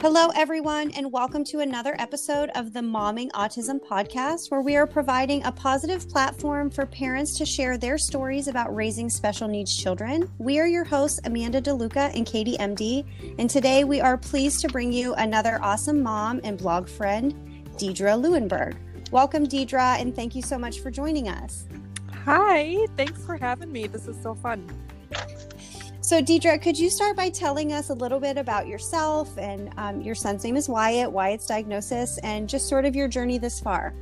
Hello, everyone, and welcome to another episode of the Momming Autism Podcast, where we are providing a positive platform for parents to share their stories about raising special needs children. We are your hosts, Amanda DeLuca and Katie MD, and today we are pleased to bring you another awesome mom and blog friend, Deidre Lewinberg. Welcome, Deidre, and thank you so much for joining us. Hi, thanks for having me. This is so fun. So, Deidre, could you start by telling us a little bit about yourself and um, your son's name is Wyatt, Wyatt's diagnosis, and just sort of your journey this far?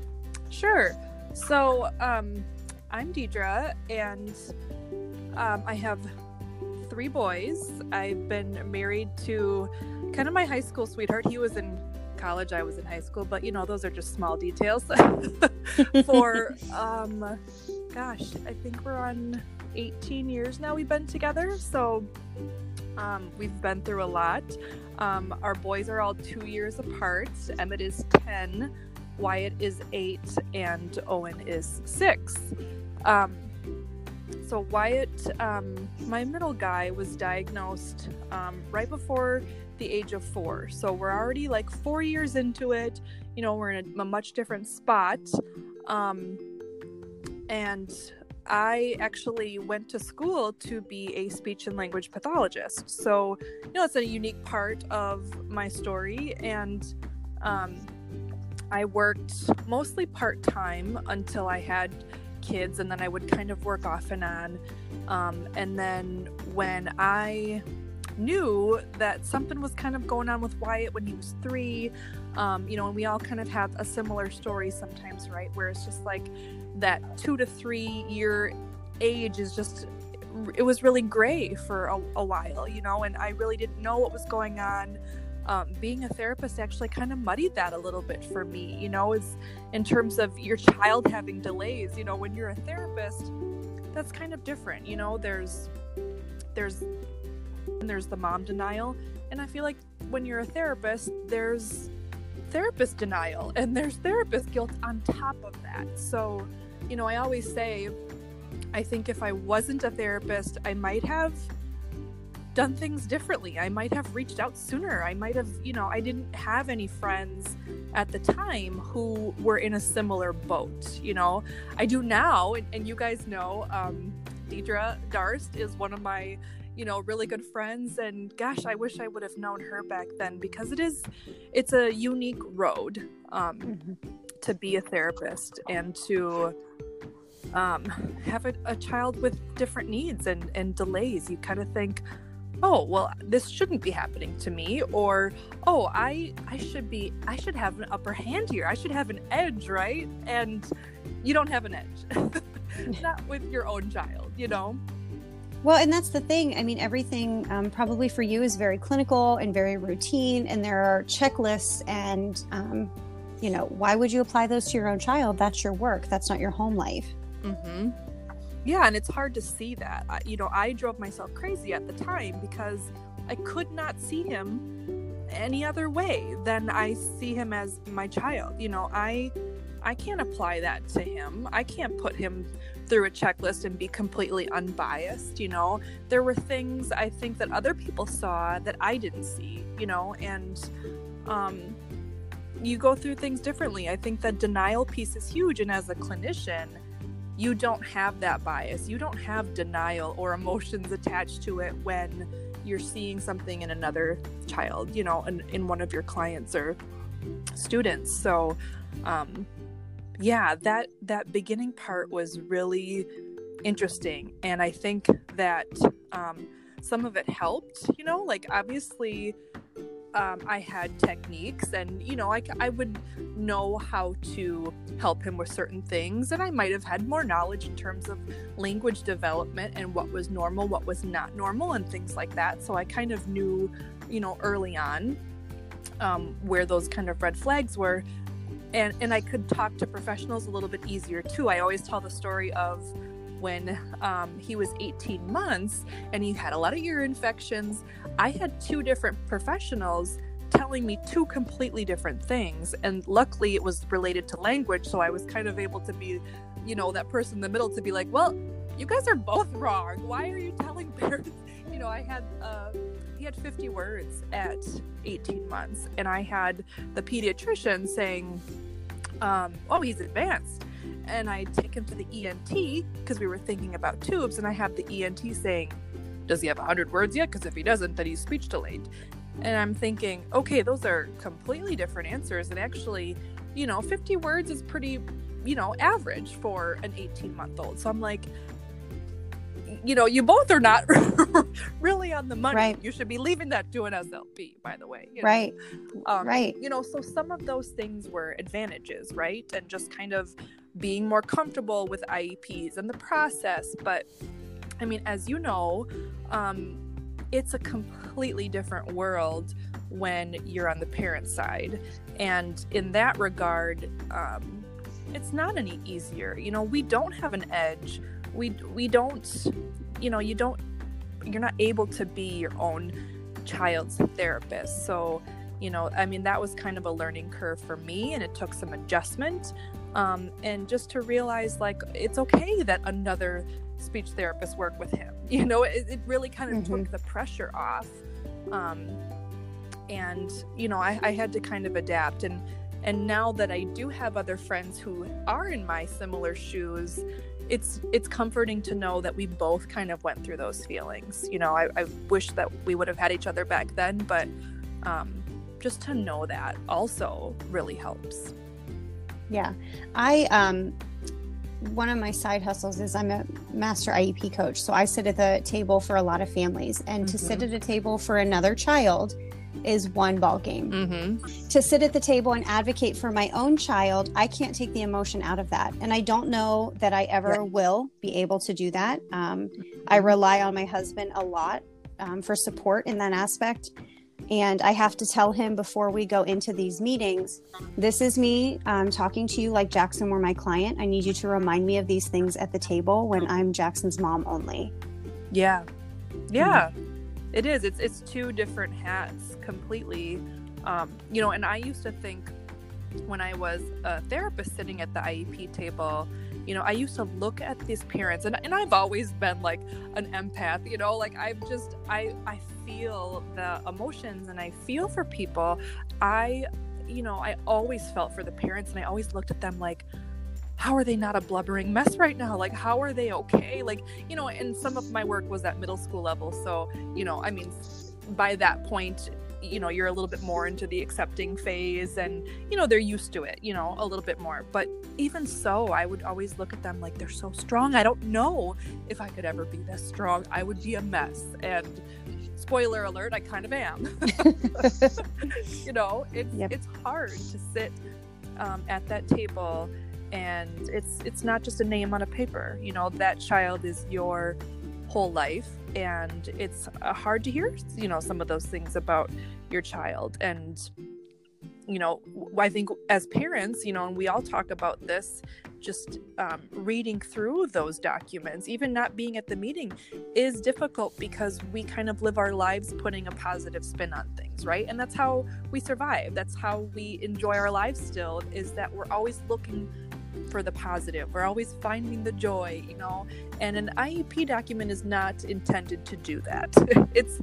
Sure. So, um, I'm Deidre, and um, I have three boys. I've been married to kind of my high school sweetheart. He was in college, I was in high school, but you know, those are just small details. For, um, gosh, I think we're on 18 years now we've been together. So um, we've been through a lot. Um, our boys are all two years apart. Emmett is 10, Wyatt is 8, and Owen is 6. Um, so Wyatt, um, my middle guy, was diagnosed um, right before the age of four. So we're already like four years into it. You know, we're in a, a much different spot. Um, and I actually went to school to be a speech and language pathologist. So, you know, it's a unique part of my story. And um, I worked mostly part time until I had kids, and then I would kind of work off and on. Um, and then when I knew that something was kind of going on with Wyatt when he was three, um, you know, and we all kind of have a similar story sometimes, right? Where it's just like that two to three year age is just it was really gray for a, a while you know and i really didn't know what was going on. Um, being a therapist actually kind of muddied that a little bit for me you know is in terms of your child having delays you know when you're a therapist that's kind of different you know there's there's and there's the mom denial. And i feel like when you're a therapist there's therapist denial and there's therapist guilt on top of that. So you know, I always say, I think if I wasn't a therapist, I might have done things differently. I might have reached out sooner. I might have, you know, I didn't have any friends at the time who were in a similar boat, you know. I do now, and, and you guys know, um, Deidre Darst is one of my, you know, really good friends. And gosh, I wish I would have known her back then because it is, it's a unique road um, mm-hmm. to be a therapist and to, um, have a, a child with different needs and, and delays, you kind of think, oh well this shouldn't be happening to me or oh i i should be i should have an upper hand here i should have an edge right and you don't have an edge not with your own child you know well and that's the thing i mean everything um, probably for you is very clinical and very routine and there are checklists and um, you know why would you apply those to your own child that's your work that's not your home life Mm-hmm. Yeah, and it's hard to see that. I, you know, I drove myself crazy at the time because I could not see him any other way than I see him as my child. You know, I I can't apply that to him. I can't put him through a checklist and be completely unbiased, you know. There were things I think that other people saw that I didn't see, you know, and um you go through things differently. I think that denial piece is huge and as a clinician, you don't have that bias. You don't have denial or emotions attached to it when you're seeing something in another child, you know, in, in one of your clients or students. So, um, yeah, that that beginning part was really interesting, and I think that um, some of it helped. You know, like obviously um, I had techniques, and you know, I, I would know how to help him with certain things, and I might have had more knowledge in terms of language development and what was normal, what was not normal, and things like that. So I kind of knew, you know, early on um, where those kind of red flags were, and and I could talk to professionals a little bit easier too. I always tell the story of when um, he was 18 months and he had a lot of ear infections. I had two different professionals telling me two completely different things. And luckily, it was related to language. So I was kind of able to be, you know, that person in the middle to be like, well, you guys are both wrong. Why are you telling parents? You know, I had uh, had 50 words at 18 months, and I had the pediatrician saying, um, "Oh, he's advanced." And I take him to the ENT because we were thinking about tubes, and I have the ENT saying, "Does he have 100 words yet? Because if he doesn't, then he's speech delayed." And I'm thinking, okay, those are completely different answers, and actually, you know, 50 words is pretty, you know, average for an 18 month old. So I'm like, you know, you both are not really on the money. Right. You should be leaving that to an SLP, by the way. you know? Right. Um, Right. You know, so some of those things were advantages, right? And just kind of being more comfortable with IEPs and the process. But I mean, as you know, um, it's a completely different world when you're on the parent side. And in that regard, um, it's not any easier. You know, we don't have an edge. We we don't, you know, you don't you're not able to be your own child's therapist. So, you know, I mean, that was kind of a learning curve for me, and it took some adjustment. Um, and just to realize, like, it's okay that another speech therapist work with him. You know, it, it really kind of took the pressure off. Um, and you know, I, I had to kind of adapt. And and now that I do have other friends who are in my similar shoes, it's it's comforting to know that we both kind of went through those feelings. You know, I, I wish that we would have had each other back then, but um, just to know that also really helps. Yeah. I um one of my side hustles is I'm a master IEP coach. So I sit at the table for a lot of families and to sit Mhm. at a table for another child is one ball game. Mm-hmm. To sit at the table and advocate for my own child, I can't take the emotion out of that. And I don't know that I ever Right. will be able to do that. Um, I rely on my husband a lot um, for support in that aspect. And I have to tell him before we go into these meetings this is me um, talking to you like Jackson were my client. I need you to remind me of these things at the table when I'm Jackson's mom only. Yeah. Yeah. It is. It's it's two different hats completely. Um, you know, and I used to think when I was a therapist sitting at the IEP table, you know, I used to look at these parents and, and I've always been like an empath, you know, like I've just I I feel the emotions and I feel for people. I you know, I always felt for the parents and I always looked at them like how are they not a blubbering mess right now? Like, how are they okay? Like, you know, and some of my work was at middle school level. So, you know, I mean, by that point, you know, you're a little bit more into the accepting phase and, you know, they're used to it, you know, a little bit more. But even so, I would always look at them like they're so strong. I don't know if I could ever be this strong. I would be a mess. And spoiler alert, I kind of am. you know, it's, Yep. it's hard to sit um, at that table and it's it's not just a name on a paper you know that child is your whole life. And it's uh, hard to hear you know some of those things about your child. And you know i think as parents you know and we all talk about this just um, reading through those documents even not being at the meeting is difficult because we kind of live our lives putting a positive spin on things right? And that's how we survive. That's how we enjoy our lives still is that we're always looking for the positive. We're always finding the joy you know? And an iep document is not intended to do that. It's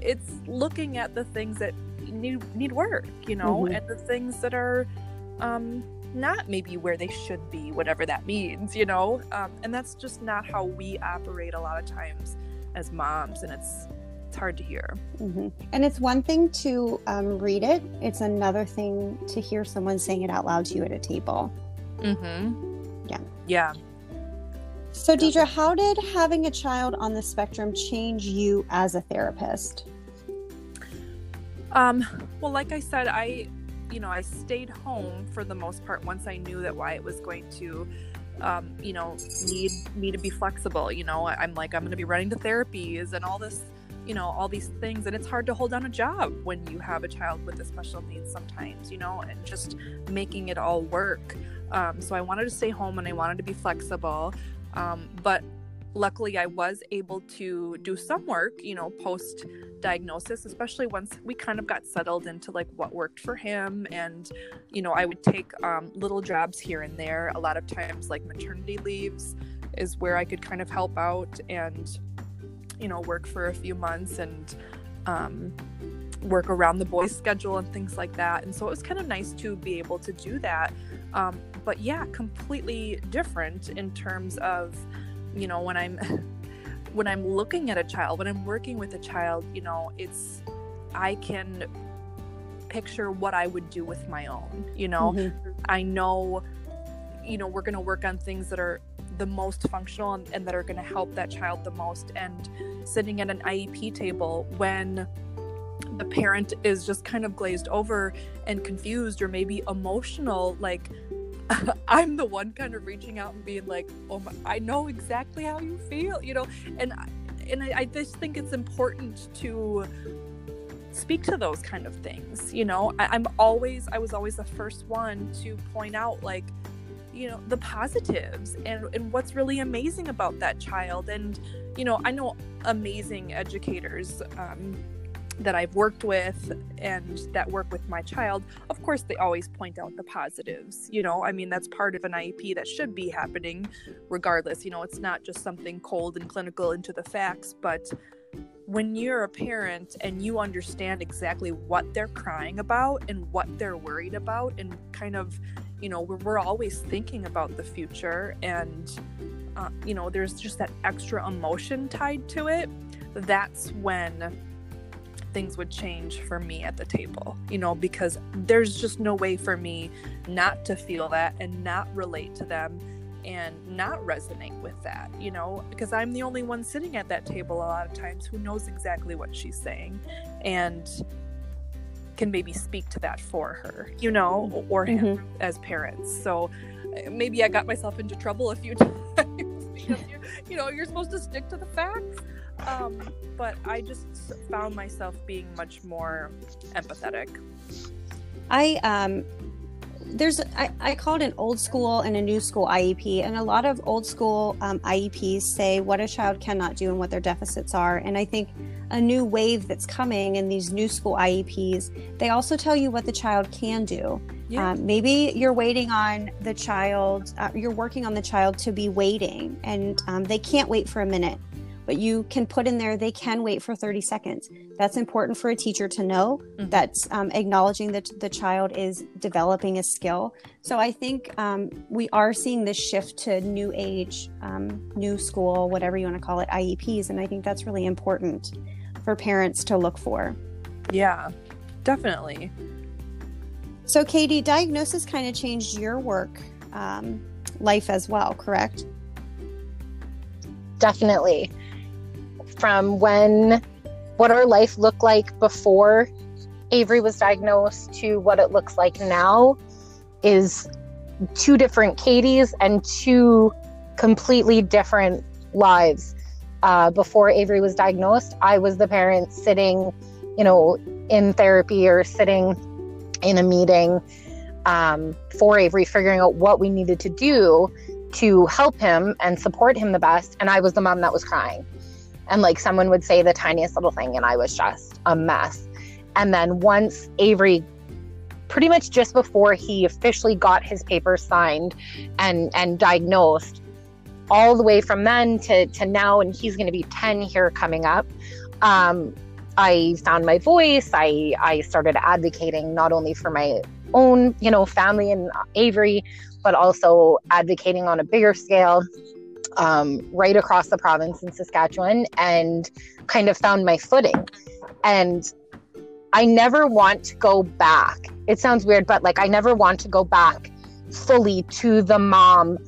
it's looking at the things that need need work you know? Mhm. and the things that are um not maybe where they should be whatever that means you know? Um, and that's just not how we operate a lot of times as moms and it's it's hard to hear. Mhm. And it's one thing to um, read it, it's another thing to hear someone saying it out loud to you at a table. Mm-hmm Yeah. yeah So, Deidre, how did having a child on the spectrum change you as a therapist? Um, well, like I said, I, you know, I stayed home for the most part once I knew that Wyatt was going to, um, you know, need me to be flexible. You know, I- I'm like, I'm going to be running to therapies and all this, you know, all these things. And it's hard to hold down a job when you have a child with a special needs sometimes, you know, and just making it all work. Um, so I wanted to stay home and I wanted to be flexible. Um, but luckily, I was able to do some work, you know, post diagnosis, especially once we kind of got settled into like what worked for him. And, you know, I would take um, little jobs here and there, a lot of times like maternity leaves is where I could kind of help out and, you know, work for a few months and um, work around the boys' schedule and things like that. And so it was kind of nice to be able to do that. Um, but yeah, completely different in terms of, you know, when I'm when I'm looking at a child, when I'm working with a child, you know, it's I can picture what I would do with my own. You know, mm-hmm. I know, you know, we're going to work on things that are the most functional and, and that are going to help that child the most. And sitting at an IEP table when the parent is just kind of glazed over and confused or maybe emotional, like, I'm the one kind of reaching out and being like, "Oh my, I know exactly how you feel," you know, and and I, I just think it's important to speak to those kind of things. You know, I, am always I was always the first one to point out like, you know, the positives and and what's really amazing about that child. And you know, I know amazing educators. Um, that I've worked with and that work with my child, of course, they always point out the positives. You know, I mean, that's part of an IEP that should be happening regardless. You know, it's not just something cold and clinical into the facts, but when you're a parent and you understand exactly what they're crying about and what they're worried about, and kind of, you know, we're, we're always thinking about the future and, uh, you know, there's just that extra emotion tied to it, that's when things would change for me at the table, you know, because there's just no way for me not to feel that and not relate to them and not resonate with that, you know, because I'm the only one sitting at that table a lot of times who knows exactly what she's saying and can maybe speak to that for her, you know, or him mm-hmm. as parents. So uh, maybe I got myself into trouble a few times because you you know, you're supposed to stick to the facts um, but I just found myself being much more empathetic. I um, there's I, I call it an old school and a new school IEP, and a lot of old school um, IEPs say what a child cannot do and what their deficits are. And I think a new wave that's coming in these new school IEPs, they also tell you what the child can do. Yeah. Um, maybe you're waiting on the child, uh, you're working on the child to be waiting, and um, they can't wait for a minute but you can put in there they can wait for 30 seconds. That's important for a teacher to know mm-hmm. that's um, acknowledging that the child is developing a skill. So i think um, we are seeing this shift to new age um, new school whatever you want to call it ieps and i think that's really important for parents to look for. Yeah definitely. So katie diagnosis kind of changed your work um, life as well correct? Definitely from when what our life looked like before Avery was diagnosed to what it looks like now is two different Katies and two completely different lives. Uh, before Avery was diagnosed, I was the parent sitting, you know, in therapy or sitting in a meeting um, for Avery, figuring out what we needed to do to help him and support him the best. And I was the mom that was crying and like someone would say the tiniest little thing and I was just a mess. And then once Avery pretty much just before he officially got his papers signed and and diagnosed all the way from then to to now and he's going to be 10 here coming up um, I found my voice. I I started advocating not only for my own, you know, family and Avery, but also advocating on a bigger scale um, right across the province in Saskatchewan and kind of found my footing. And I never want to go back. It sounds weird, but like I never want to go back fully to the mom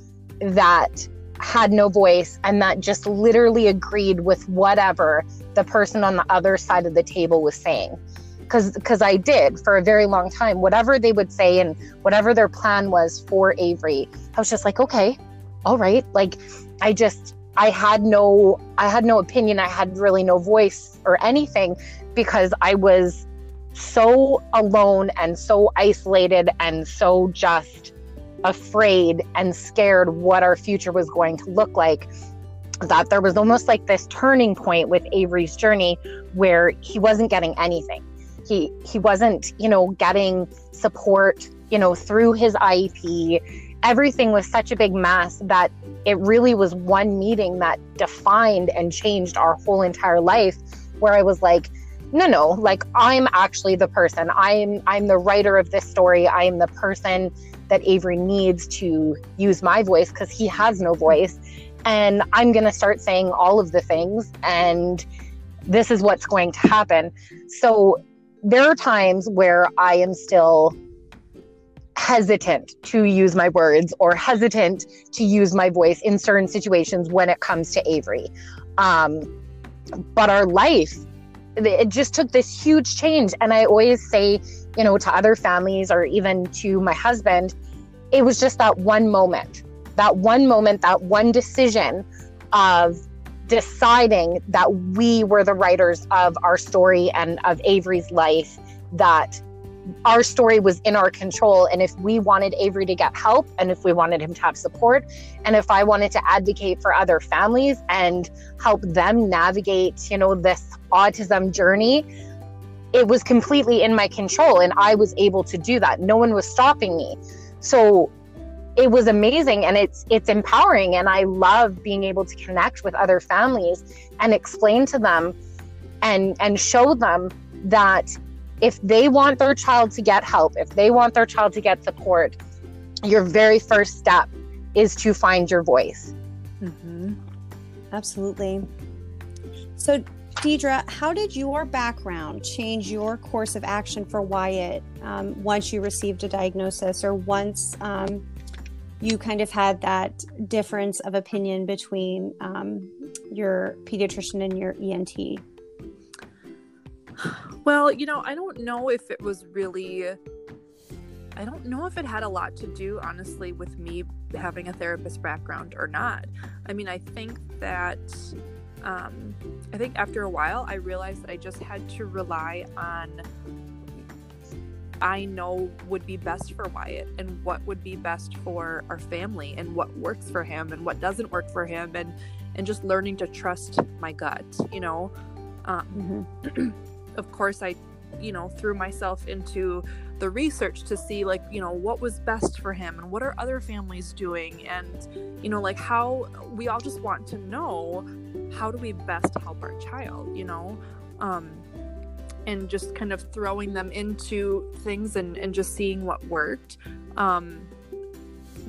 that had no voice and that just literally agreed with whatever the person on the other side of the table was saying because because I did for a very long time whatever they would say and whatever their plan was for Avery I was just like okay all right like I just I had no I had no opinion. I had really no voice or anything because I was so alone and so isolated and so just afraid and scared what our future was going to look like that there was almost like this turning point with Avery's journey where he wasn't getting anything. He he wasn't, you know, getting support, you know, through his IEP everything was such a big mess that it really was one meeting that defined and changed our whole entire life where I was like, no, no, like I'm actually the person. I'm I'm the writer of this story. I am the person that Avery needs to use my voice because he has no voice. And I'm gonna start saying all of the things and this is what's going to happen. So there are times where I am still hesitant to use my words or hesitant to use my voice in certain situations when it comes to Avery. Um, but our life, it just took this huge change. And I always say, you know, to other families or even to my husband, it was just that one moment, that one moment, that one decision of deciding that we were the writers of our story and of Avery's life, that our story was in our control. And if we wanted Avery to get help and if we wanted him to have support, and if I wanted to advocate for other families and help them navigate, you know, this autism journey, it was completely in my control and I was able to do that. No one was stopping me. So it was amazing and it's it's empowering and I love being able to connect with other families and explain to them and and show them that if they want their child to get help, if they want their child to get support, your very first step is to find your voice. Mm-hmm. Absolutely. So, Deidre, how did your background change your course of action for Wyatt um, once you received a diagnosis or once um, you kind of had that difference of opinion between um, your pediatrician and your ENT? Well, you know, I don't know if it was really. I don't know if it had a lot to do, honestly, with me having a therapist background or not. I mean, I think that. Um, I think after a while, I realized that I just had to rely on I know would be best for Wyatt and what would be best for our family and what works for him and what doesn't work for him and and just learning to trust my gut, you know. Um, mm-hmm. of course, I, you know, threw myself into the research to see like you know what was best for him and what are other families doing and you know like how we all just want to know how do we best help our child you know um and just kind of throwing them into things and, and just seeing what worked. Um,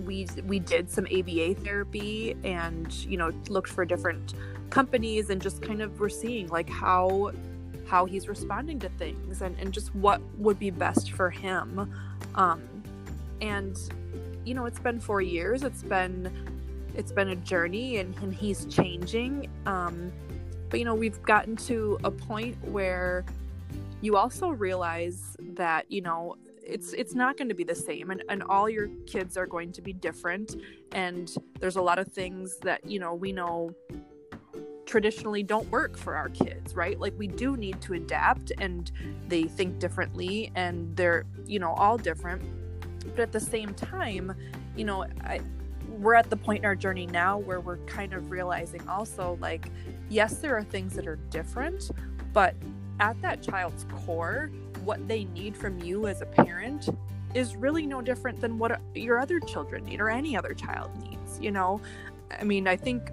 we we did some ABA therapy and you know looked for different companies and just kind of were seeing like how how he's responding to things and, and just what would be best for him. Um, and you know it's been four years. It's been it's been a journey and, and he's changing. Um, but you know we've gotten to a point where you also realize that you know it's it's not going to be the same and, and all your kids are going to be different and there's a lot of things that you know we know traditionally don't work for our kids right like we do need to adapt and they think differently and they're you know all different but at the same time you know I, we're at the point in our journey now where we're kind of realizing also like yes there are things that are different but at that child's core, what they need from you as a parent is really no different than what your other children need or any other child needs. You know, I mean, I think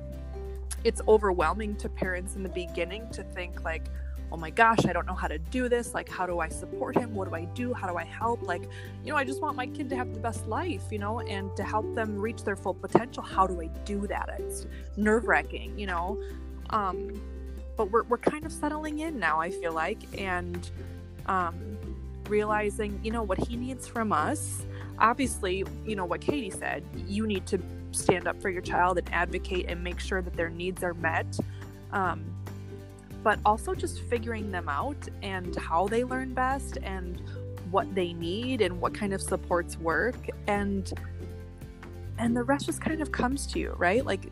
it's overwhelming to parents in the beginning to think, like, oh my gosh, I don't know how to do this. Like, how do I support him? What do I do? How do I help? Like, you know, I just want my kid to have the best life, you know, and to help them reach their full potential. How do I do that? It's nerve wracking, you know. Um, but we're, we're kind of settling in now i feel like and um, realizing you know what he needs from us obviously you know what katie said you need to stand up for your child and advocate and make sure that their needs are met. Um, but also just figuring them out and how they learn best and what they need and what kind of supports work. And and the rest just kind of comes to you right? Like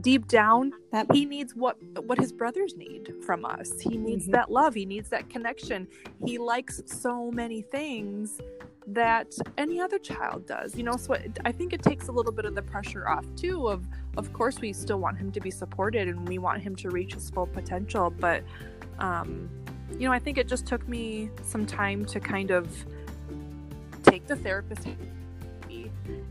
deep down that he needs what what his brothers need from us. He needs mm-hmm. that love. He needs that connection. He likes so many things that any other child does you know so i think it takes a little bit of the pressure off too of of course we still want him to be supported and we want him to reach his full potential but um you know i think it just took me some time to kind of take the therapist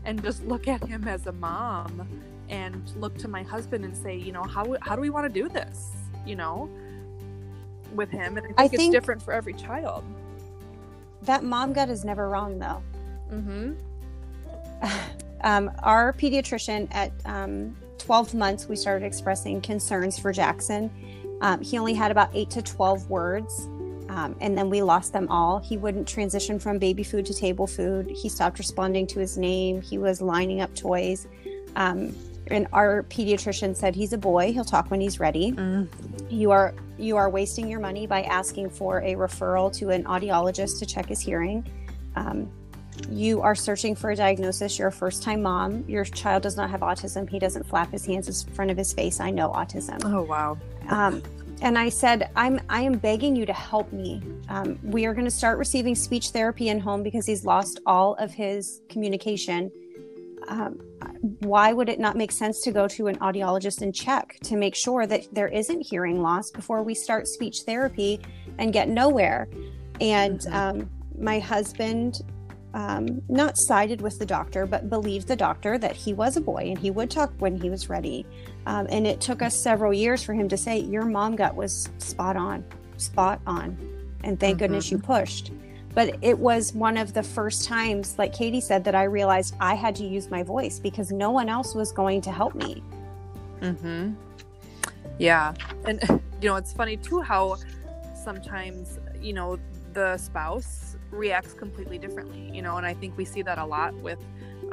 and just look at him as a mom and look to my husband and say, you know, how how do we want to do this? You know, with him, and I think, I it's think- different for every child. That mom gut is never wrong, though. Mm-hmm. um, our pediatrician at um, 12 months, we started expressing concerns for Jackson. Um, he only had about eight to 12 words, um, and then we lost them all. He wouldn't transition from baby food to table food. He stopped responding to his name. He was lining up toys. And our pediatrician said he's a boy. He'll talk when he's ready. You are you are wasting your money by asking for a referral to an audiologist to check his hearing. Um, you are searching for a diagnosis. You're a first time mom. Your child does not have autism. He doesn't flap his hands in front of his face. I know autism. Oh wow. Um, and I said, I'm I am begging you to help me. Um, we are going to start receiving speech therapy in home because he's lost all of his communication. Um, why would it not make sense to go to an audiologist and check to make sure that there isn't hearing loss before we start speech therapy and get nowhere? And Mhm. um, my husband um, not sided with the doctor, but believed the doctor that he was a boy and he would talk when he was ready. Um, and it took us several years for him to say, Your mom gut was spot on, spot on. And thank goodness you pushed. But it was one of the first times, like Katie said, that I realized I had to use my voice because no one else was going to help me. Mm-hmm. Yeah. And, you know, it's funny too how sometimes, you know, the spouse reacts completely differently, you know, and I think we see that a lot with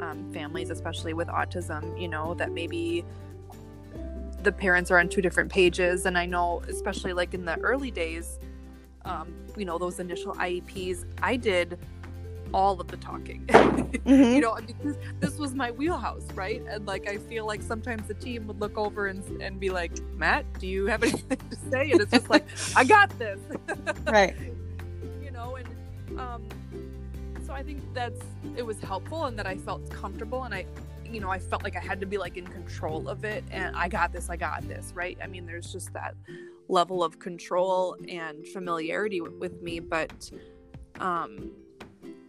um, families, especially with autism, you know, that maybe the parents are on two different pages. And I know, especially like in the early days, um, you know, those initial IEPs, I did all of the talking. Mhm. you know, because this was my wheelhouse, right? And like, I feel like sometimes the team would look over and, and be like, Matt, do you have anything to say? And it's just like, I got this, Right. you know, and um, so I think that's, it was helpful and that I felt comfortable and I, you know, I felt like I had to be like in control of it and I got this, I got this, right? I mean, there's just that level of control and familiarity with me, but, um,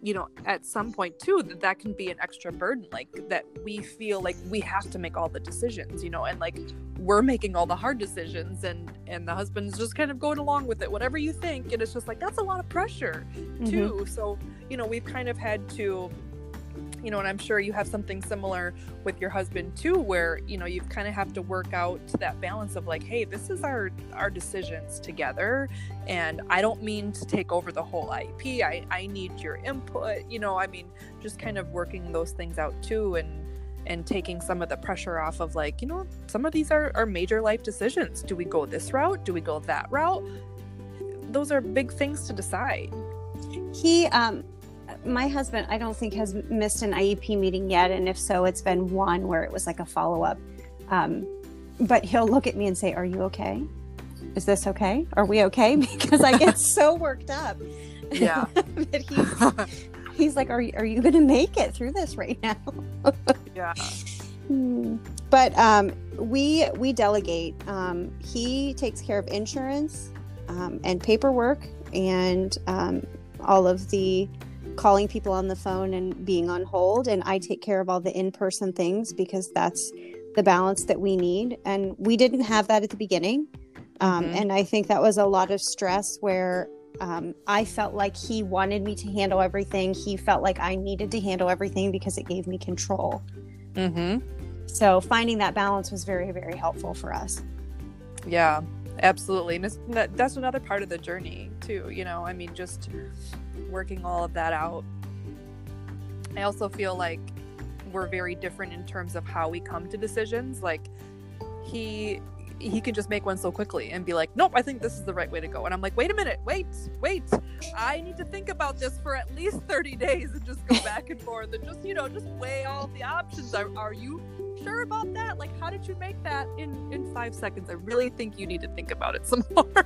you know at some point too that that can be an extra burden like that we feel like we have to make all the decisions you know and like we're making all the hard decisions and and the husband's just kind of going along with it whatever you think and it's just like that's a lot of pressure Mhm. too so you know we've kind of had to you know and i'm sure you have something similar with your husband too where you know you kind of have to work out that balance of like hey this is our our decisions together. And i don't mean to take over the whole iep i i need your input you know i mean just kind of working those things out too and and taking some of the pressure off of like you know some of these are, are major life decisions. Do we go this route? Do we go that route? Those are big things to decide. He, um, my husband, I don't think has missed an IEP meeting yet, and if so, it's been one where it was like a follow up. Um, but he'll look at me and say, "Are you okay? Is this okay? Are we okay?" Because I get so worked up. Yeah. that he's he's like, "Are you are you going to make it through this right now?" yeah Hmm. But um, we we delegate. Um, he takes care of insurance um, and paperwork and um, all of the calling people on the phone and being on hold. And I take care of all the in person things because that's the balance that we need. And we didn't have that at the beginning. Um, Mhm. And I think that was a lot of stress where um, I felt like he wanted me to handle everything. He felt like I needed to handle everything because it gave me control. mm-hmm So finding that balance was very, very helpful for us. Yeah, absolutely. And that's another part of the journey, too. You know, I mean, just working all of that out. I also feel like we're very different in terms of how we come to decisions. Like, he he can just make one so quickly and be like, "Nope, I think this is the right way to go." And I'm like, "Wait a minute, wait, wait! I need to think about this for at least 30 days and just go back and forth and just you know just weigh all the options. Are, are you sure about that? Like, how did you make that in in five seconds? I really think you need to think about it some more.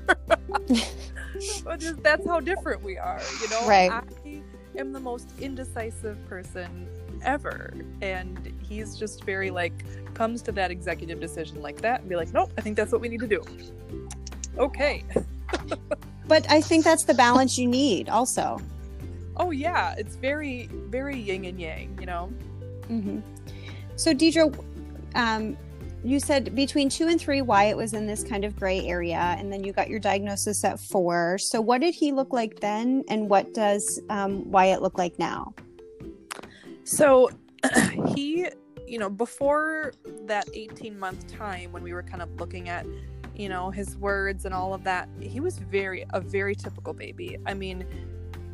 but just, that's how different we are, you know. Right. I am the most indecisive person ever, and he's just very like comes to that executive decision like that and be like, nope, I think that's what we need to do. Okay. But I think that's the balance you need also. Oh yeah, it's very very yin and yang, you know. Mm-hmm. So, Deidre, um, you said between two and three, Wyatt was in this kind of gray area, and then you got your diagnosis at four. So, what did he look like then, and what does um, Wyatt look like now? So, he, you know, before that 18 month time when we were kind of looking at, you know, his words and all of that, he was very, a very typical baby. I mean,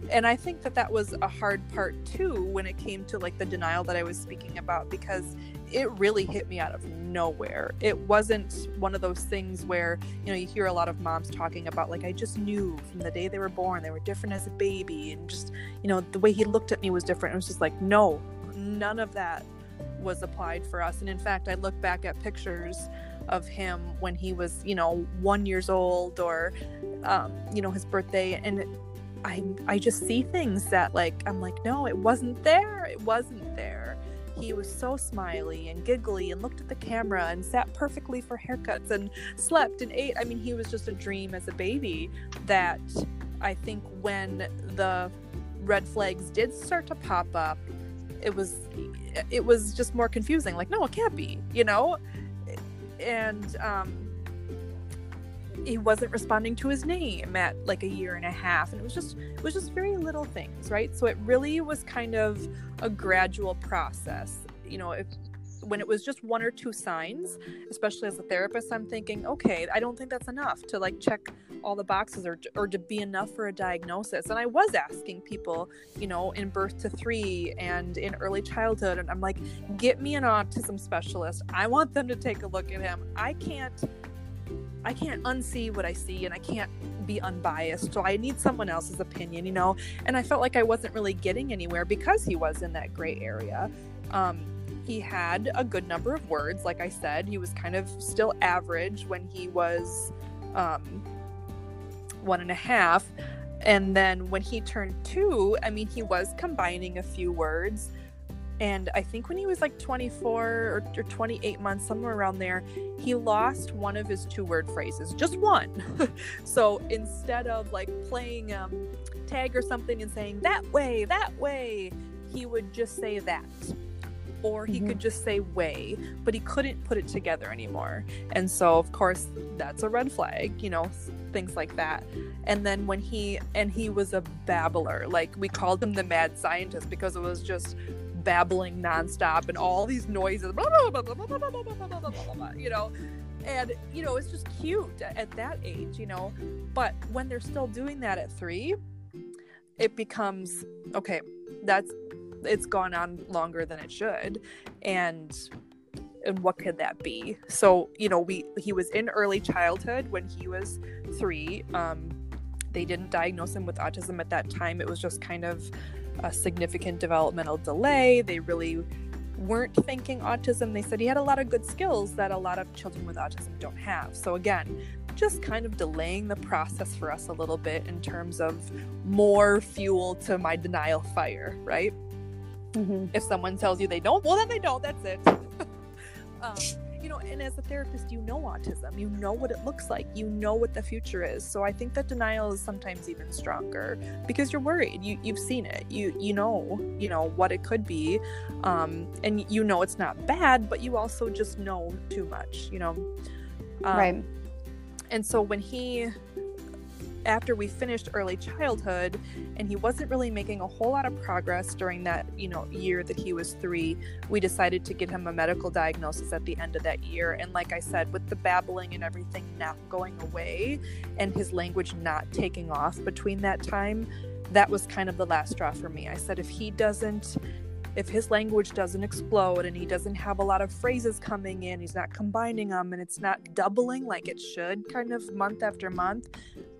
and I think that that was a hard part too when it came to like the denial that I was speaking about because it really hit me out of nowhere. It wasn't one of those things where, you know, you hear a lot of moms talking about like I just knew from the day they were born they were different as a baby and just, you know, the way he looked at me was different. It was just like, no, none of that was applied for us. And in fact, I look back at pictures of him when he was, you know, one years old or, um, you know, his birthday. And I I just see things that like I'm like no it wasn't there. It wasn't there. He was so smiley and giggly and looked at the camera and sat perfectly for haircuts and slept and ate. I mean he was just a dream as a baby that I think when the red flags did start to pop up it was it was just more confusing like no it can't be you know? And um he wasn't responding to his name at like a year and a half and it was just it was just very little things right? So it really was kind of a gradual process you know if when it was just one or two signs especially as a therapist i'm thinking okay i don't think that's enough to like check all the boxes or, or to be enough for a diagnosis and i was asking people you know in birth to three and in early childhood and i'm like get me an autism specialist i want them to take a look at him i can't I can't unsee what I see and I can't be unbiased. So I need someone else's opinion, you know? And I felt like I wasn't really getting anywhere because he was in that gray area. Um, he had a good number of words, like I said. He was kind of still average when he was um, one and a half. And then when he turned two, I mean, he was combining a few words and I think when he was like 24 or, or 28 months, somewhere around there, he lost one of his two word phrases, just one. so instead of like playing um, tag or something and saying that way, that way, he would just say that. Or he mm-hmm. could just say way, but he couldn't put it together anymore. And so, of course, that's a red flag, you know, things like that. And then when he, and he was a babbler, like we called him the mad scientist because it was just babbling nonstop and all these noises, you know. And, you know, it's just cute at that age, you know. But when they're still doing that at three, it becomes okay, that's it's gone on longer than it should. And and what could that be? So, you know, we he was in early childhood when he was three. Um, they didn't diagnose him with autism at that time. It was just kind of a significant developmental delay. They really weren't thinking autism. They said he had a lot of good skills that a lot of children with autism don't have. So, again, just kind of delaying the process for us a little bit in terms of more fuel to my denial fire, right? Mm-hmm. If someone tells you they don't, well, then they don't. That's it. um, you know, and as a therapist, you know autism, you know what it looks like, you know what the future is. So I think that denial is sometimes even stronger because you're worried. You you've seen it. You you know you know what it could be, um, and you know it's not bad, but you also just know too much. You know, um, right. And so when he after we finished early childhood and he wasn't really making a whole lot of progress during that you know year that he was three we decided to get him a medical diagnosis at the end of that year. And like i said with the babbling and everything not going away and his language not taking off between that time that was kind of the last straw for me. I said if he doesn't if his language doesn't explode and he doesn't have a lot of phrases coming in, he's not combining them and it's not doubling like it should, kind of month after month,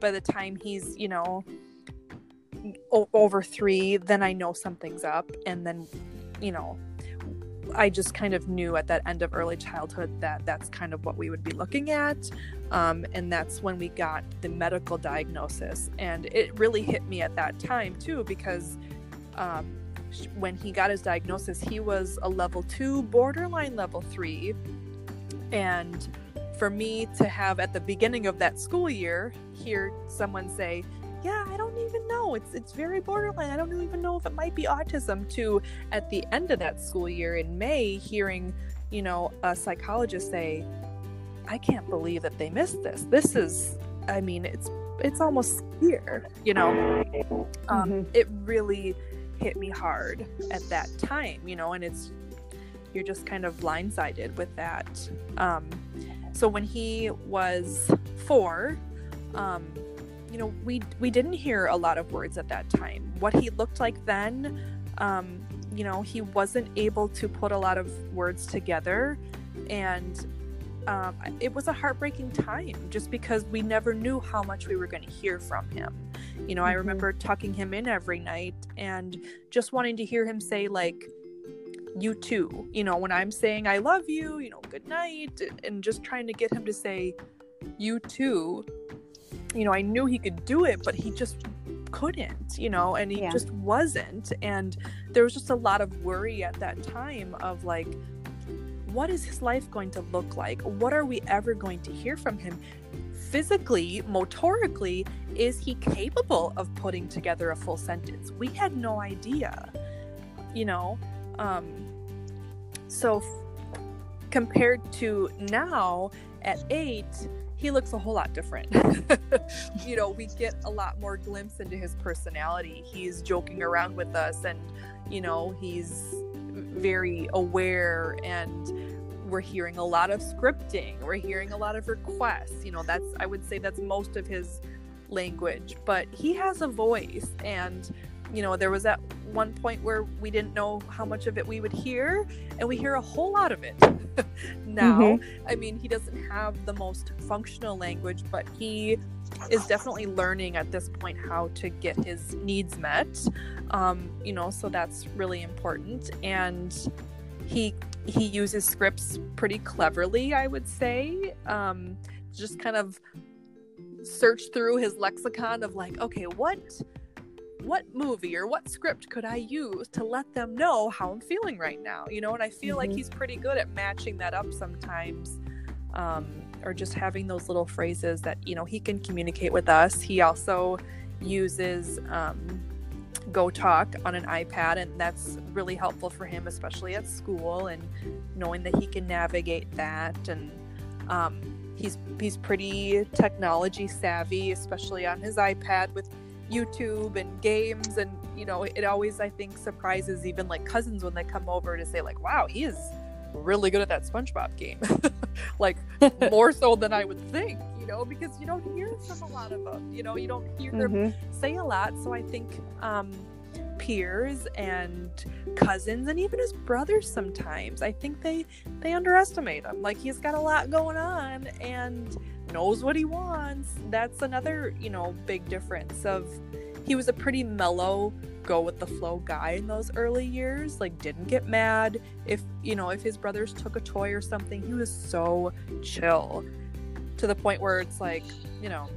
by the time he's, you know, o- over three, then I know something's up. And then, you know, I just kind of knew at that end of early childhood that that's kind of what we would be looking at. Um, and that's when we got the medical diagnosis. And it really hit me at that time, too, because. Um, when he got his diagnosis, he was a level two, borderline level three. And for me to have at the beginning of that school year hear someone say, yeah, I don't even know. It's it's very borderline. I don't even know if it might be autism. To at the end of that school year in May, hearing, you know, a psychologist say, I can't believe that they missed this. This is, I mean, it's it's almost here, you know. Um, mm-hmm. It really hit me hard at that time, you know, and it's you're just kind of blindsided with that. Um, so when he was four, um, you know, we we didn't hear a lot of words at that time. What he looked like then, um, you know, he wasn't able to put a lot of words together, and um, it was a heartbreaking time just because we never knew how much we were going to hear from him. You know, mm-hmm. I remember tucking him in every night and just wanting to hear him say, like, you too. You know, when I'm saying I love you, you know, good night, and just trying to get him to say, you too. You know, I knew he could do it, but he just couldn't, you know, and he yeah. just wasn't. And there was just a lot of worry at that time of like, what is his life going to look like? What are we ever going to hear from him? Physically, motorically, is he capable of putting together a full sentence? We had no idea, you know. Um, so, f- compared to now at eight, he looks a whole lot different. you know, we get a lot more glimpse into his personality. He's joking around with us and, you know, he's very aware and we're hearing a lot of scripting we're hearing a lot of requests you know that's i would say that's most of his language but he has a voice and you know there was at one point where we didn't know how much of it we would hear and we hear a whole lot of it now mm-hmm. i mean he doesn't have the most functional language but he is definitely learning at this point how to get his needs met um, you know so that's really important and he he uses scripts pretty cleverly i would say um, just kind of search through his lexicon of like okay what what movie or what script could I use to let them know how I'm feeling right now? You know, and I feel mm-hmm. like he's pretty good at matching that up sometimes. Um, or just having those little phrases that you know he can communicate with us he also uses um, GoTalk on an ipad and that's really helpful for him especially at school and knowing that he can navigate that and um, he's he's pretty technology savvy especially on his ipad with youtube and games and you know it always i think surprises even like cousins when they come over to say like wow he is really good at that SpongeBob game. like more so than I would think, you know, because you don't hear from a lot of them. You know, you don't hear them mm-hmm. say a lot. So I think um, peers and cousins and even his brothers sometimes, I think they they underestimate him. Like he's got a lot going on and knows what he wants. That's another, you know, big difference of he was a pretty mellow go with the flow guy in those early years like didn't get mad if you know if his brothers took a toy or something he was so chill to the point where it's like you know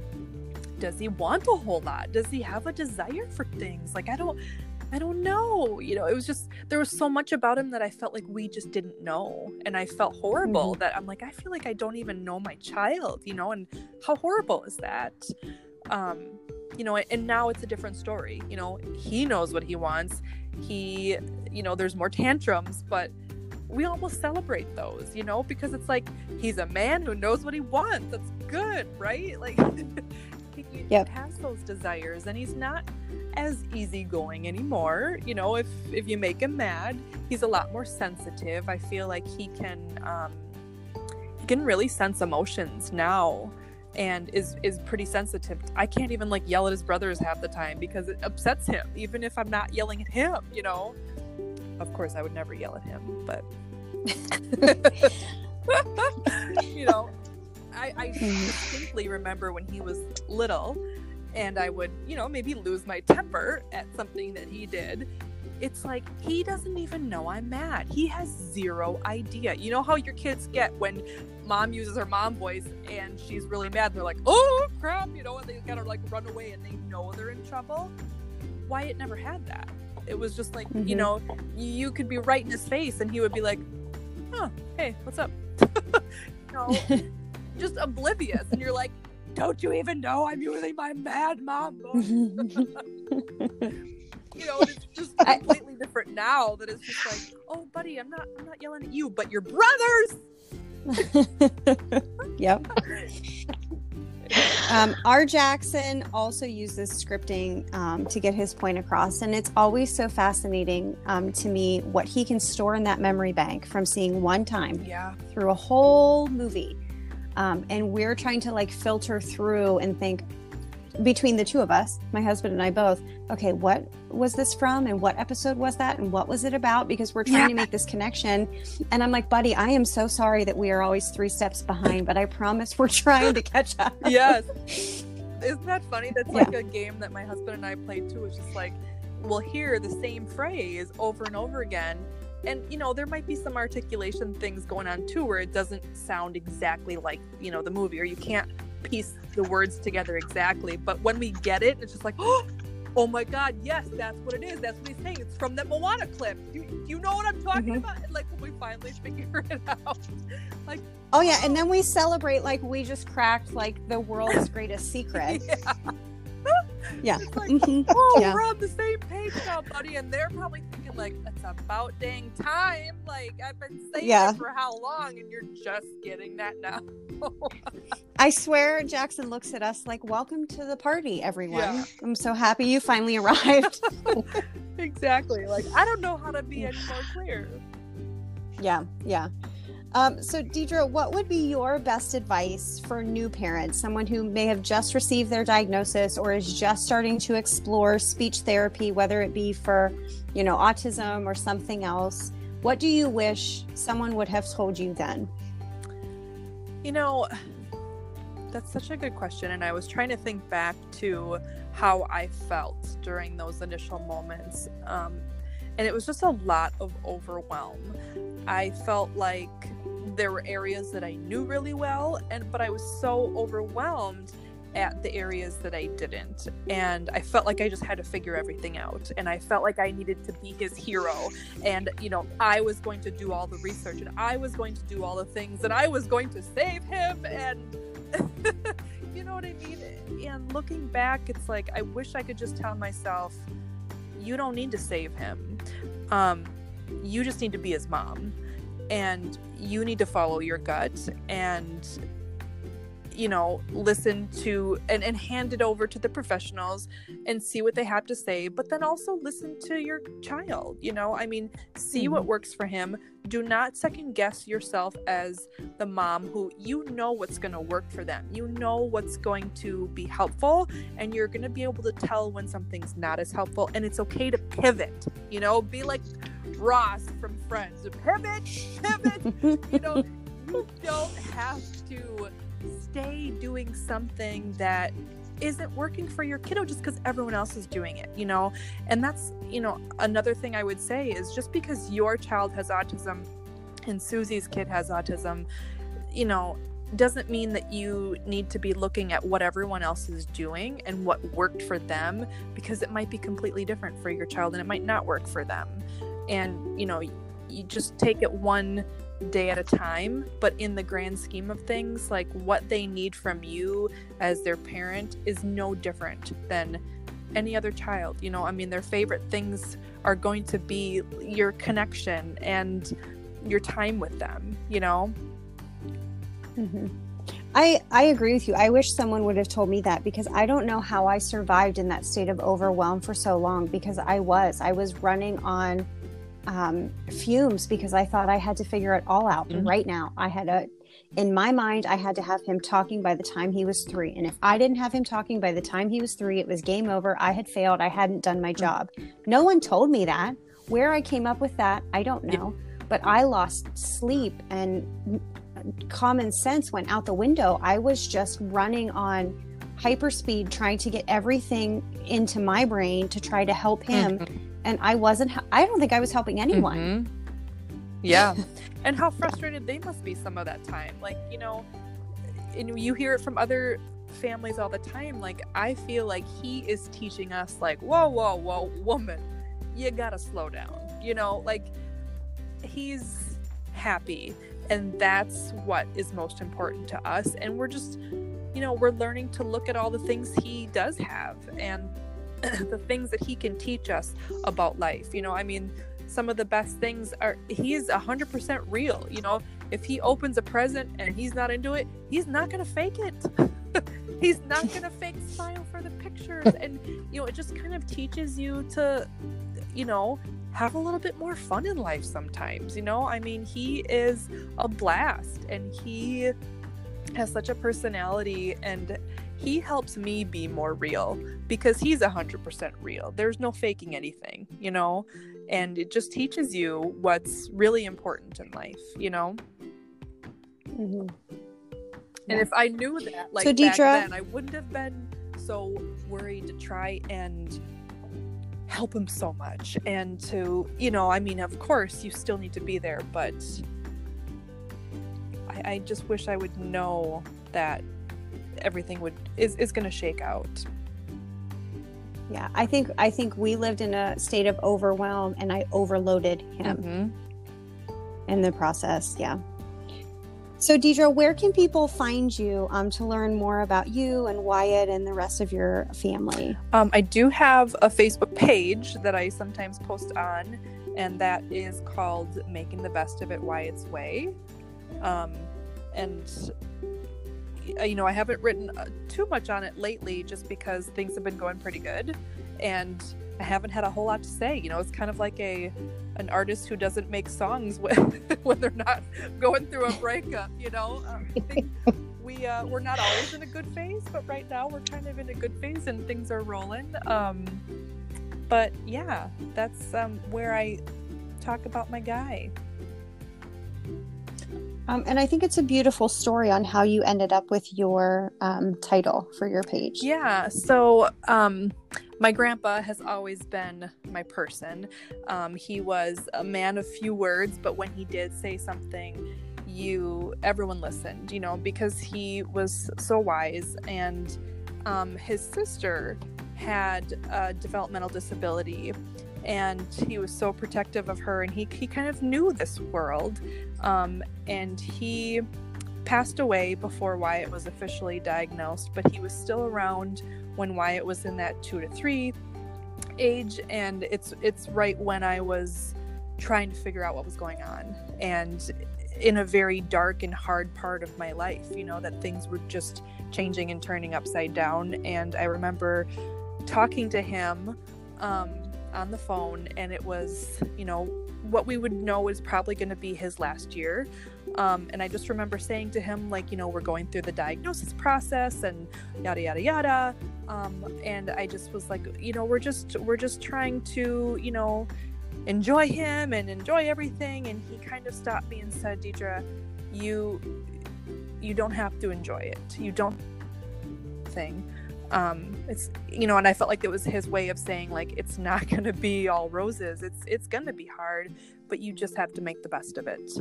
does he want a whole lot does he have a desire for things like i don't i don't know you know it was just there was so much about him that i felt like we just didn't know and i felt horrible mm-hmm. that i'm like i feel like i don't even know my child you know and how horrible is that um you know and now it's a different story you know he knows what he wants he you know there's more tantrums but we almost celebrate those you know because it's like he's a man who knows what he wants that's good right like he, yep. has those desires and he's not as easygoing anymore you know if if you make him mad he's a lot more sensitive i feel like he can um he can really sense emotions now and is is pretty sensitive. I can't even like yell at his brothers half the time because it upsets him, even if I'm not yelling at him, you know. Of course, I would never yell at him, but you know, I, I distinctly remember when he was little, and I would, you know, maybe lose my temper at something that he did, it's like he doesn't even know I'm mad. He has zero idea. You know how your kids get when mom uses her mom voice and she's really mad they're like, oh crap, you know, and they gotta like run away and they know they're in trouble. Wyatt never had that. It was just like, mm-hmm. you know, you could be right in his face and he would be like, oh, hey, what's up? you know, just oblivious. And you're like, don't you even know I'm using my mad mom voice? you know, it's just completely different now that it's just like, oh buddy, I'm not I'm not yelling at you, but your brothers. yep. Um, R. Jackson also uses scripting um, to get his point across, and it's always so fascinating um, to me what he can store in that memory bank from seeing one time Yeah. through a whole movie. Um, and we're trying to like filter through and think between the two of us, my husband and I both, okay, what was this from and what episode was that and what was it about? Because we're trying to make this connection. And I'm like, buddy, I am so sorry that we are always three steps behind, but I promise we're trying to catch up. Yes. Isn't that funny? That's like a game that my husband and I played too. It's just like we'll hear the same phrase over and over again. And you know, there might be some articulation things going on too where it doesn't sound exactly like, you know, the movie or you can't piece the words together exactly. But when we get it, it's just like, oh oh my god, yes, that's what it is. That's what he's saying. It's from that Moana clip. You, you know what I'm talking Mhm. about? Like we finally figure it out. Like, Oh, yeah. And then we celebrate like we just cracked like the world's greatest secret. yeah. Yeah. It's like, oh, Yeah. we're on the same page now, buddy. And they're probably thinking, like, it's about dang time. Like, I've been saying Yeah. for how long, and you're just getting that now. I swear Jackson looks at us like, welcome to the party, everyone. Yeah. I'm so happy you finally arrived. exactly. Like, I don't know how to be any more clear. Yeah, yeah. Um, so, Deidre, what would be your best advice for new parents, someone who may have just received their diagnosis or is just starting to explore speech therapy, whether it be for, you know, autism or something else? What do you wish someone would have told you then? You know, that's such a good question. And I was trying to think back to how I felt during those initial moments. Um, and it was just a lot of overwhelm. I felt like there were areas that I knew really well, and but I was so overwhelmed at the areas that I didn't. And I felt like I just had to figure everything out. And I felt like I needed to be his hero. And, you know, I was going to do all the research and I was going to do all the things and I was going to save him. And, you know what I mean? And looking back, it's like, I wish I could just tell myself, you don't need to save him. Um, you just need to be his mom. And you need to follow your gut and you know listen to and, and hand it over to the professionals and see what they have to say but then also listen to your child you know? I mean see what mm-hmm. works for him. Do not second guess yourself as the mom who you know what's going to work for them. You know what's going to be helpful and you're going to be able to tell when something's not as helpful and it's okay to pivot you know? Be like ross from friends. Pivot pivot. You know you don't have to stay doing something that isn't working for your kiddo just because everyone else is doing it, you know? And that's, you know, another thing I would say is just because your child has autism and Susie's kid has autism, you know, doesn't mean that you need to be looking at what everyone else is doing and what worked for them because it might be completely different for your child and it might not work for them. And, you know, you just take it one day at a time but in the grand scheme of things like what they need from you as their parent is no different than any other child you know i mean their favorite things are going to be your connection and your time with them you know Mhm. I I agree with you. I wish someone would have told me that because I don't know how I survived in that state of overwhelm for so long because I was I was running on um, fumes because I thought I had to figure it all out Mhm. right now. I had a in my mind I had to have him talking by the time he was 3 and if I didn't have him talking by the time he was 3 it was game over. I had failed. I hadn't done my job. No one told me that. Where I came up with that, I don't know. But I lost sleep and common sense went out the window. I was just running on hyperspeed trying to get everything into my brain to try to help him and I wasn't I don't think I was helping anyone. Mhm. Yeah. and how frustrated they must be some of that time. Like, you know, and you hear it from other families all the time. Like, I feel like he is teaching us, like, whoa, whoa, whoa, woman, you gotta slow down. You know, like, he's happy. And that's what is most important to us. And we're just you know, we're learning to look at all the things he does have and the things that he can teach us about life. You know, I mean, some of the best things are he's 100% real. You know, if he opens a present and he's not into it, he's not going to fake it. he's not going to fake smile for the pictures. And, you know, it just kind of teaches you to, you know, have a little bit more fun in life sometimes. You know, I mean, he is a blast and he has such a personality and he helps me be more real because he's 100% real. There's no faking anything, you know? And it just teaches you what's really important in life, you know? Mm-hmm. And if I knew that, like so, back then, I wouldn't have been so worried to try and help him so much. And to, you know, I mean, of course, you still need to be there, but I, I just wish I would know that everything would is, is going to shake out. Yeah i think i think we lived in a state of overwhelm and i overloaded him mm-hmm. in the process yeah. So deidre where can people find you um, to learn more about you and wyatt and the rest of your family? Um, i do have a facebook page that i sometimes post on and that is called making the best of it wyatt's way. Um, and you know, I haven't written uh, too much on it lately just because things have been going pretty good and I haven't had a whole lot to say. You know, it's kind of like a an artist who doesn't make songs when, when they're not going through a breakup, you know. Um, we uh, we're not always in a good phase, but right now we're kind of in a good phase and things are rolling. Um, but yeah, that's um, where I talk about my guy. Um, and I think it's a beautiful story on how you ended up with your um, title for your page. Yeah. So, um, my grandpa has always been my person. Um, he was a man of few words, but when he did say something, you everyone listened. You know, because he was so wise, and um, his sister had a developmental disability and he was so protective of her and he, he kind of knew this world um, and he passed away before wyatt was officially diagnosed but he was still around when wyatt was in that two to three age and it's it's right when i was trying to figure out what was going on. And in a very dark and hard part of my life you know that things were just changing and turning upside down. And i remember talking to him um, on the phone, and it was, you know, what we would know is probably going to be his last year. Um, and I just remember saying to him, like, you know, we're going through the diagnosis process and yada yada yada. Um, and I just was like, you know, we're just we're just trying to, you know, enjoy him and enjoy everything. And he kind of stopped me and said, Deidre, you you don't have to enjoy it. You don't thing um it's you know and i felt like it was his way of saying like it's not going to be all roses. It's it's going to be hard but you just have to make the best of it.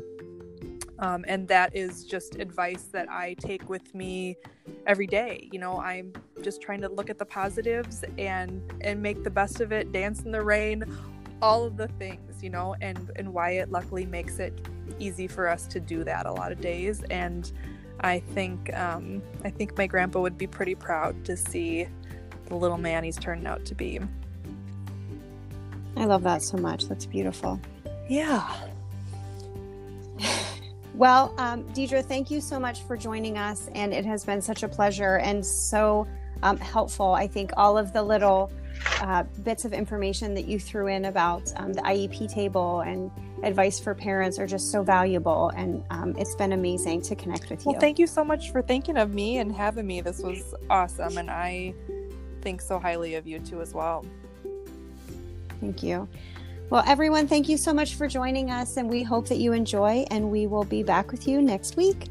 Um, and that is just advice that i take with me every day. You know i'm just trying to look at the positives and and make the best of it dance in the rain all of the things you know and and wyatt luckily makes it easy for us to do that a lot of days. And I think um, I think my grandpa would be pretty proud to see the little man he's turned out to be. I love that so much. That's beautiful. Yeah. Well, um, Deidre, thank you so much for joining us, and it has been such a pleasure and so um, helpful. I think all of the little uh, bits of information that you threw in about um, the IEP table and advice for parents are just so valuable. And um, it's been amazing to connect with you. Well, thank you so much for thinking of me and having me. This was awesome. And I think so highly of you too, as well. Thank you. Well, everyone, thank you so much for joining us. And we hope that you enjoy, and we will be back with you next week.